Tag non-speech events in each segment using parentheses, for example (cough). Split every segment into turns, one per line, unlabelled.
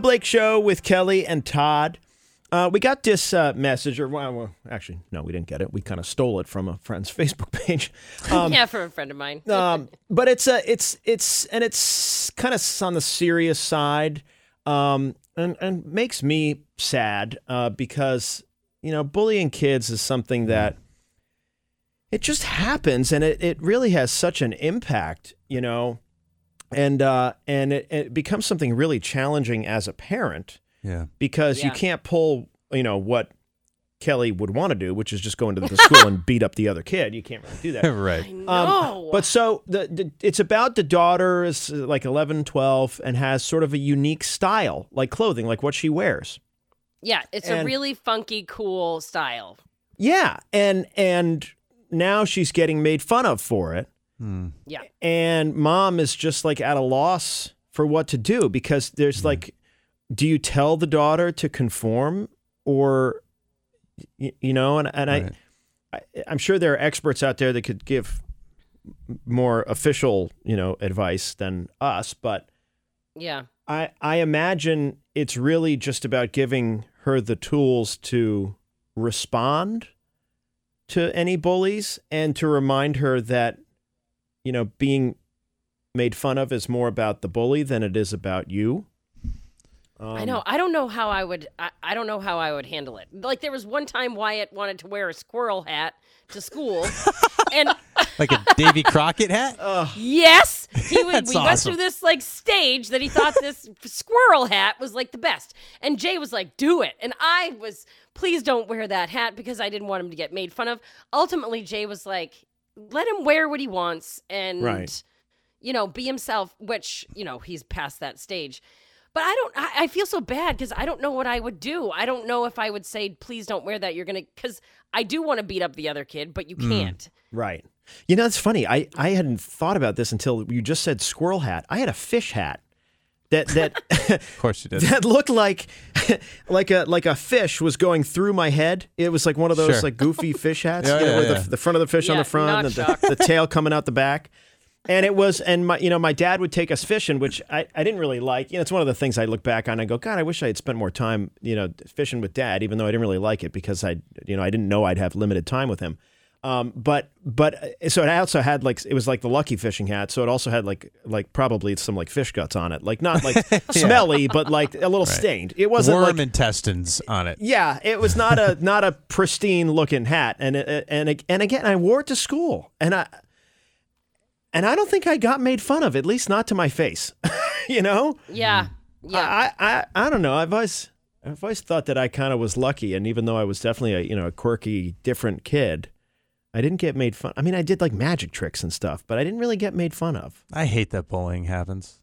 the Blake Show with Kelly and Todd. Uh, we got this uh, message, or well, well, actually, no, we didn't get it. We kind of stole it from a friend's (laughs) Facebook page. Um,
yeah, from a friend of mine. (laughs)
um, but it's a, it's, it's, and it's kind of on the serious side, um, and and makes me sad uh, because you know bullying kids is something that it just happens, and it it really has such an impact, you know, and uh, and it, it becomes something really challenging as a parent
Yeah.
because you can't pull, you know, what Kelly would want to do, which is just go into the school and beat up the other kid. You can't really do that. (laughs)
right.
I
Um,
know.
but so the, the it's about the daughter is uh, like 11, 12 and has sort of a unique style, like clothing, like what she wears.
yeah, it's a really funky, cool style.
Yeah, and and now she's getting made fun of for it.
Hmm.
Yeah.
and mom is just like at a loss for what to do because there's like do you tell the daughter to conform or y- you know and, and
Right.
I, I i'm sure there are experts out there that could give more official you know advice than us but
Yeah.
i i imagine it's really just about giving her the tools to respond to any bullies and to remind her that you know being made fun of is more about the bully than it is about you
I
Um,
know. I don't know how I would. I, I don't know how I would handle it. Like there was one time Wyatt wanted to wear a squirrel hat to school, (laughs) and
Like a Davy Crockett hat? (laughs)
yes, he would.
That's
we went through this like stage that he thought this (laughs) squirrel hat was like the best, and Jay was like, "Do it," and I was, "Please don't wear that hat," because I didn't want him to get made fun of. Ultimately, Jay was like, "Let him wear what he wants," and
Right.
you know, be himself. Which you know, he's past that stage. But I don't. I, I feel so bad because I don't know what I would do. I don't know if I would say, "Please don't wear that." You're gonna because I do want to beat up the other kid, but you
Mm.
can't.
right you know it's funny i i hadn't thought about this until you just said squirrel hat i had a fish hat that that (laughs)
Of (laughs) course you did.
that looked like (laughs) like a like a fish was going through my head. It was like one of those
Sure.
like goofy fish hats,
Yeah,
you know,
yeah,
where
yeah.
the, the front of the fish on the front and the, the tail coming out the back. And it was, and my, you know, my dad would take us fishing, which I, I didn't really like. You know, it's one of the things I look back on. and I go, God, I wish I had spent more time, you know, fishing with dad, even though I didn't really like it because I, you know, I didn't know I'd have limited time with him. Um, but but uh, so it also had like it was like the lucky fishing hat, so it also had like like probably some like fish guts on it, like not like (laughs) smelly, but like a little stained. It wasn't
Worm
like
intestines on it.
yeah, it was not a (laughs) not a pristine looking hat, and it- and and again, I wore it to school, and I and I don't think I got made fun of, at least not to my face. (laughs) you know,
Yeah, yeah.
I, I I don't know. I've always I've always thought that I kind of was lucky, and even though I was definitely a you know a quirky, different kid, I didn't get made fun. I mean, I did like magic tricks and stuff, but I didn't really get made fun of.
I hate that bullying happens.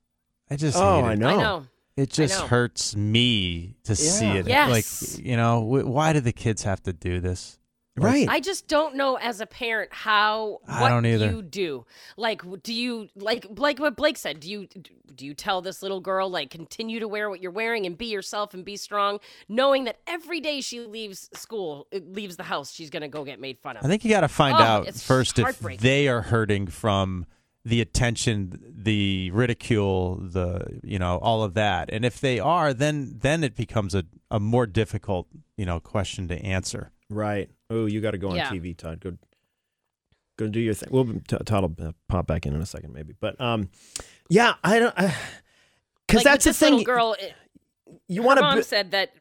I just
Oh,
hate
I
it.
know.
I know.
It just
know.
hurts me to see it.
Yes.
Like, you know, why do the kids have to do this?
Right.
I just don't know as a parent how
I
what
don't either.
you do. Like, do you like like what Blake said? Do you do you tell this little girl like continue to wear what you're wearing and be yourself and be strong, knowing that every day she leaves school, uh, leaves the house, she's gonna go get made fun of.
I think you got to find
Oh,
out first if they are hurting from the attention, the ridicule, the you know all of that, and if they are, then then it becomes a, a more difficult you know question to answer.
Right. Oh, you got to go on
Yeah.
TV, Todd. Go, go do your thing. Well, T- Todd will uh, pop back in in a second, maybe. But um, yeah, I don't. Because
Like,
that's the thing.
Girl, it-
you want
mom
to.
said that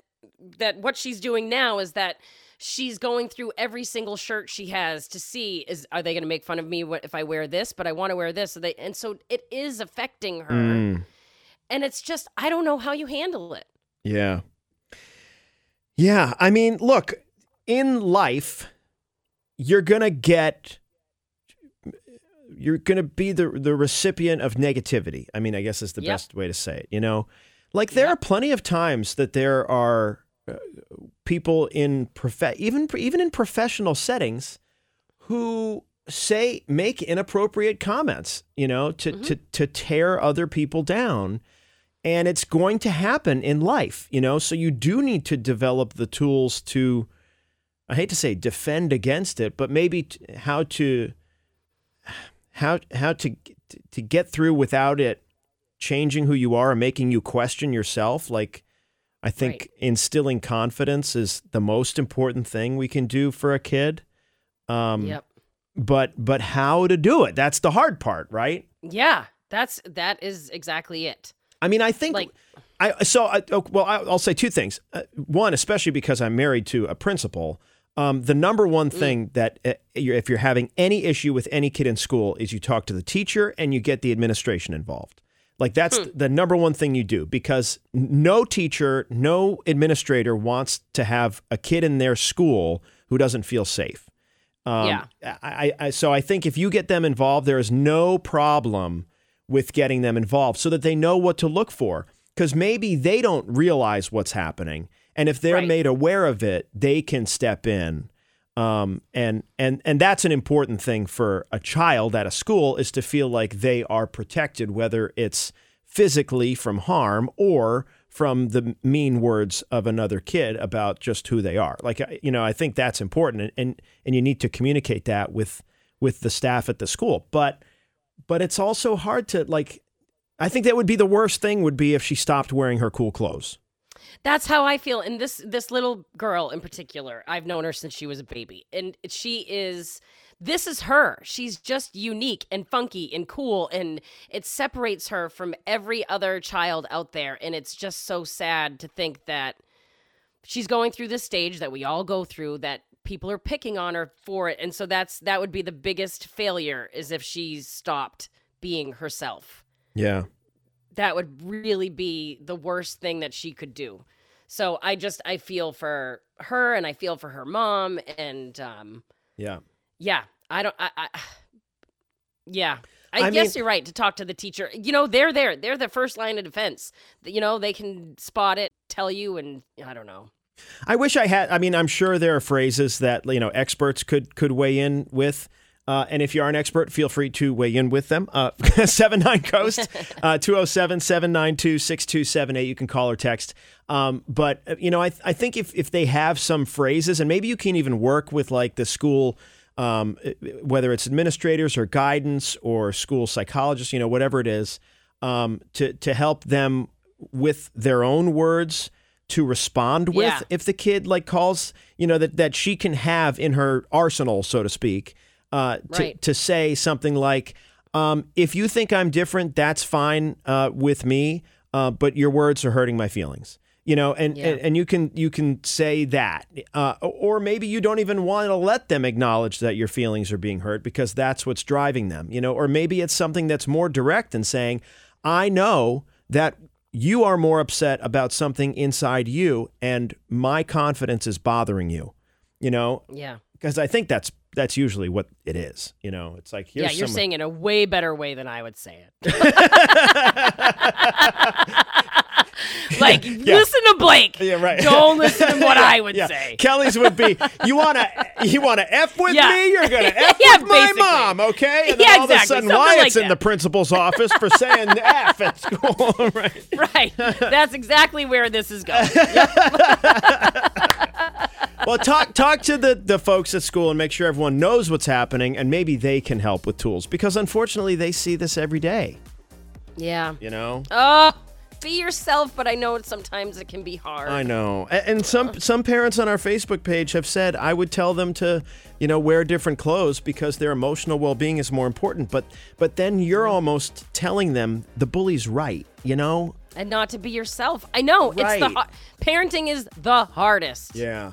that what she's doing now is that she's going through every single shirt she has to see is are they going to make fun of me if I wear this, but I want to wear this. So they, and so it is affecting her,
Mm,
and it's just I don't know how you handle it.
yeah. Yeah. I mean, look, in life, you're gonna get. You're gonna be the the recipient of negativity. I mean, I guess is the
Yep.
best way to say it. You know, like there
Yep.
are plenty of times that there are uh, people in prof- even even in professional settings who say make inappropriate comments, you know, to to to tear other people down. And it's going to happen in life, you know. So you do need to develop the tools to I hate to say defend against it, but maybe t- how to how how to to get through without it changing who you are and making you question yourself like I think instilling confidence is the most important thing we can do for a kid. Um,
Yep.
But but how to do it? That's the hard part, right?
Yeah. That's that is exactly it.
I mean, I think
Like-
I so I, well, I'll say two things. Uh, one, especially because I'm married to a principal. Um, the number one thing that uh, you're, if you're having any issue with any kid in school is you talk to the teacher and you get the administration involved. Like that's the number one thing you do because no teacher, no administrator wants to have a kid in their school who doesn't feel safe. Um,
Yeah.
I, I, so I think if you get them involved, there is no problem with getting them involved so that they know what to look for. Because maybe they don't realize what's happening, and if they're
Right.
made aware of it, they can step in. Um, and and and that's an important thing for a child at a school is to feel like they are protected, whether it's physically from harm or from the mean words of another kid about just who they are. Like you know, I think that's important, and and, and you need to communicate that with with the staff at the school. But but it's also hard to like. I think that would be the worst thing would be if she stopped wearing her cool clothes.
That's how I feel. And this this little girl in particular, I've known her since she was a baby, and she is. This is her. She's just unique and funky and cool, and it separates her from every other child out there. And it's just so sad to think that she's going through this stage that we all go through. That people are picking on her for it, and so that's that would be the biggest failure is if she stopped being herself
Yeah.
That would really be the worst thing that she could do. So I just I feel for her and I feel for her mom and um
Yeah.
yeah, I don't I, I yeah. I,
I
guess
mean-
you're right to talk to the teacher. You know, they're there. They're the first line of defense. You know, they can spot it, tell you and I don't know.
I wish I had. I mean, I'm sure there are phrases that you know experts could could weigh in with. Uh, and if you are an expert, feel free to weigh in with them. Uh, (laughs) 79 Coast, (laughs) uh, 207 792 6278. You can call or text. Um, but, uh, you know, I, I think if, if they have some phrases, and maybe you can even work with like the school, um, whether it's administrators or guidance or school psychologists, you know, whatever it is, um, to, to help them with their own words to respond with
Yeah.
if the kid like calls you know that that she can have in her arsenal so to speak uh to,
Right.
to say something like um if you think i'm different that's fine uh with me uh but your words are hurting my feelings you know and
Yeah.
and, and you can you can say that uh or maybe you don't even want to let them acknowledge that your feelings are being hurt because that's what's driving them you know or maybe it's something that's more direct and saying i know that you are more upset about something inside you and my confidence is bothering you you know
Yeah.
because i think that's that's usually what it is you know it's like here's
yeah, you're
some-
saying it in a way better way than I would say it. (laughs) (laughs) like, listen to Blake.
Yeah, right.
Don't listen to (laughs) what I would
yeah.
say.
Kelly's would be you want to you want to f with
Yeah.
me you're gonna f
Yeah,
with my mom okay and then
Yeah,
all of a
exactly.
sudden
Something
Wyatt's
like
in the principal's office for saying f at school right
Right. That's exactly where this is going.
Well talk talk to the the folks at school and make sure everyone knows what's happening and maybe they can help with tools because unfortunately they see this every day
Yeah.
you know
Oh, be yourself, but I know it sometimes it can be hard.
I know, A- and some some parents on our Facebook page have said I would tell them to, you know, wear different clothes because their emotional well-being is more important. But but then you're mm-hmm. almost telling them the bully's right, you know?
And not to be yourself. I know. It's
Right.
the parenting is the hardest.
Yeah.